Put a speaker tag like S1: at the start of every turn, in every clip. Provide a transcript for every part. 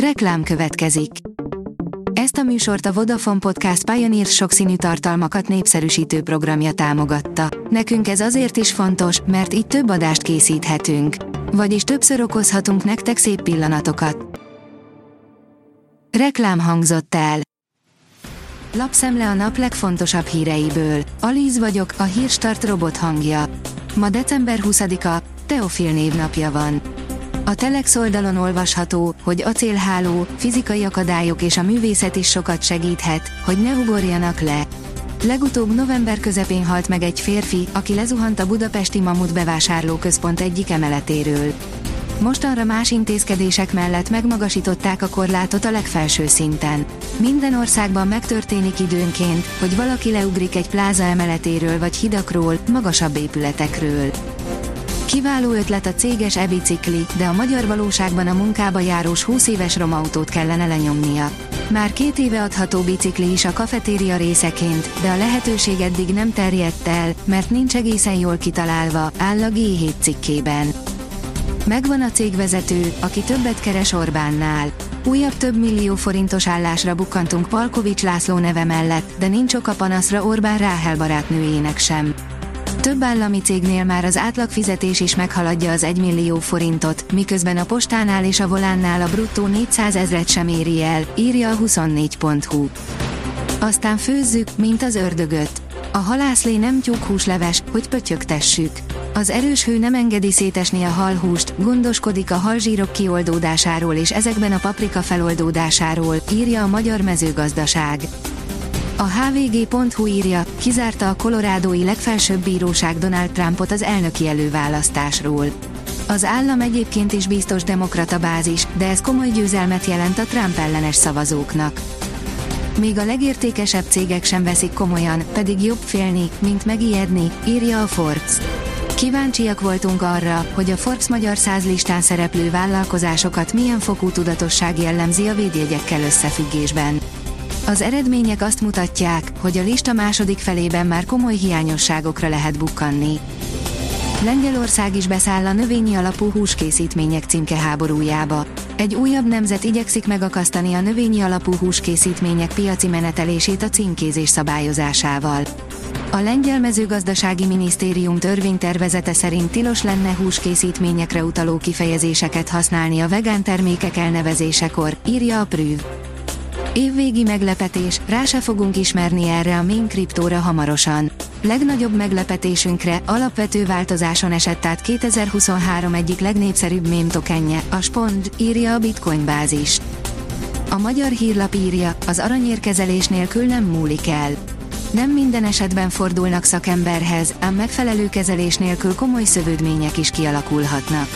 S1: Reklám következik. Ezt a műsort a Vodafone Podcast Pioneer sokszínű tartalmakat népszerűsítő programja támogatta. Nekünk ez azért is fontos, mert így több adást készíthetünk. Vagyis többször okozhatunk nektek szép pillanatokat. Reklám hangzott el. Lapszemle a nap legfontosabb híreiből. Alíz vagyok, a hírstart robot hangja. Ma december 20-a, Teofil névnapja van. A Telex oldalon olvasható, hogy acélháló, fizikai akadályok és a művészet is sokat segíthet, hogy ne ugorjanak le. Legutóbb november közepén halt meg egy férfi, aki lezuhant a budapesti Mamut bevásárlóközpont egyik emeletéről. Mostanra más intézkedések mellett megmagasították a korlátot a legfelső szinten. Minden országban megtörténik időnként, hogy valaki leugrik egy pláza emeletéről vagy hidakról, magasabb épületekről. Kiváló ötlet a céges e-bicikli, de a magyar valóságban a munkába járós 20 éves romautót kellene lenyomnia. Már két éve adható bicikli is a kafetéria részeként, de a lehetőség eddig nem terjedt el, mert nincs egészen jól kitalálva, áll a G7 cikkében. Megvan a cégvezető, aki többet keres Orbánnál. Újabb több millió forintos állásra bukkantunk Palkovics László neve mellett, de nincs oka panaszra Orbán Ráhel barátnőjének sem. Több állami cégnél már az átlag fizetés is meghaladja az 1 millió forintot, miközben a postánál és a volánnál a bruttó 400 ezret sem éri el, írja a 24.hu. Aztán főzzük, mint az ördögöt. A halászlé nem tyúkhúsleves, hogy pötyögtessük. Az erős hő nem engedi szétesni a halhúst, gondoskodik a halzsírok kioldódásáról és ezekben a paprika feloldódásáról, írja a Magyar Mezőgazdaság. A hvg.hu írja, kizárta a kolorádói legfelsőbb bíróság Donald Trumpot az elnöki előválasztásról. Az állam egyébként is biztos demokrata bázis, de ez komoly győzelmet jelent a Trump ellenes szavazóknak. Még a legértékesebb cégek sem veszik komolyan, pedig jobb félni, mint megijedni, írja a Forbes. Kíváncsiak voltunk arra, hogy a Forbes magyar száz listán szereplő vállalkozásokat milyen fokú tudatosság jellemzi a védjegyekkel összefüggésben. Az eredmények azt mutatják, hogy a lista második felében már komoly hiányosságokra lehet bukkanni. Lengyelország is beszáll a növényi alapú húskészítmények címke háborújába. Egy újabb nemzet igyekszik megakasztani a növényi alapú húskészítmények piaci menetelését a címkézés szabályozásával. A lengyel mezőgazdasági minisztérium törvénytervezete szerint tilos lenne húskészítményekre utaló kifejezéseket használni a vegán termékek elnevezésekor, írja a Prüv. Évvégi meglepetés, rá se fogunk ismerni erre a main kriptóra hamarosan. Legnagyobb meglepetésünkre alapvető változáson esett át 2023 egyik legnépszerűbb mém tokenje, a Spond, írja a Bitcoin bázis. A magyar hírlap írja, az aranyérkezelés nélkül nem múlik el. Nem minden esetben fordulnak szakemberhez, ám megfelelő kezelés nélkül komoly szövődmények is kialakulhatnak.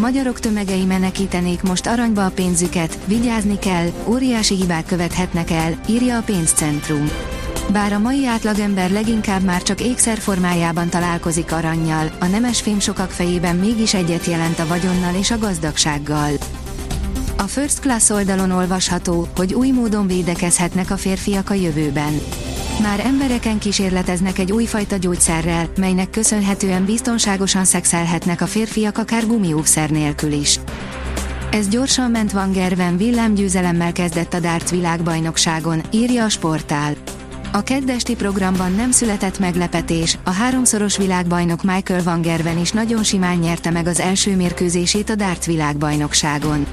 S1: Magyarok tömegei menekítenék most aranyba a pénzüket, vigyázni kell, óriási hibák követhetnek el, írja a pénzcentrum. Bár a mai átlagember leginkább már csak ékszer formájában találkozik aranyjal, a nemesfém sokak fejében mégis egyet jelent a vagyonnal és a gazdagsággal. A First Class oldalon olvasható, hogy új módon védekezhetnek a férfiak a jövőben. Már embereken kísérleteznek egy újfajta gyógyszerrel, melynek köszönhetően biztonságosan szexelhetnek a férfiak akár gumiószer nélkül is. Ez gyorsan ment Van Gerven villámgyőzelemmel kezdett a darts világbajnokságon, írja a sportál. A keddesti programban nem született meglepetés, a háromszoros világbajnok Michael Van Gerven is nagyon simán nyerte meg az első mérkőzését a darts világbajnokságon.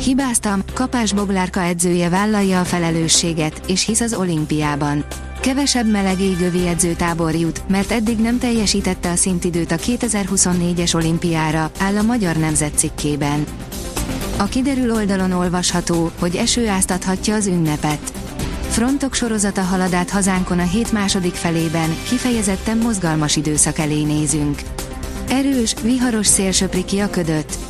S1: Hibáztam, Kapás Boglárka edzője vállalja a felelősséget, és hisz az olimpiában. Kevesebb meleg égövi edzőtábor jut, mert eddig nem teljesítette a szintidőt a 2024-es olimpiára, áll a Magyar Nemzet cikkében. A kiderül oldalon olvasható, hogy eső áztathatja az ünnepet. Frontok sorozata halad át hazánkon a hét második felében, kifejezetten mozgalmas időszak elé nézünk. Erős, viharos szél söpri ki a ködöt.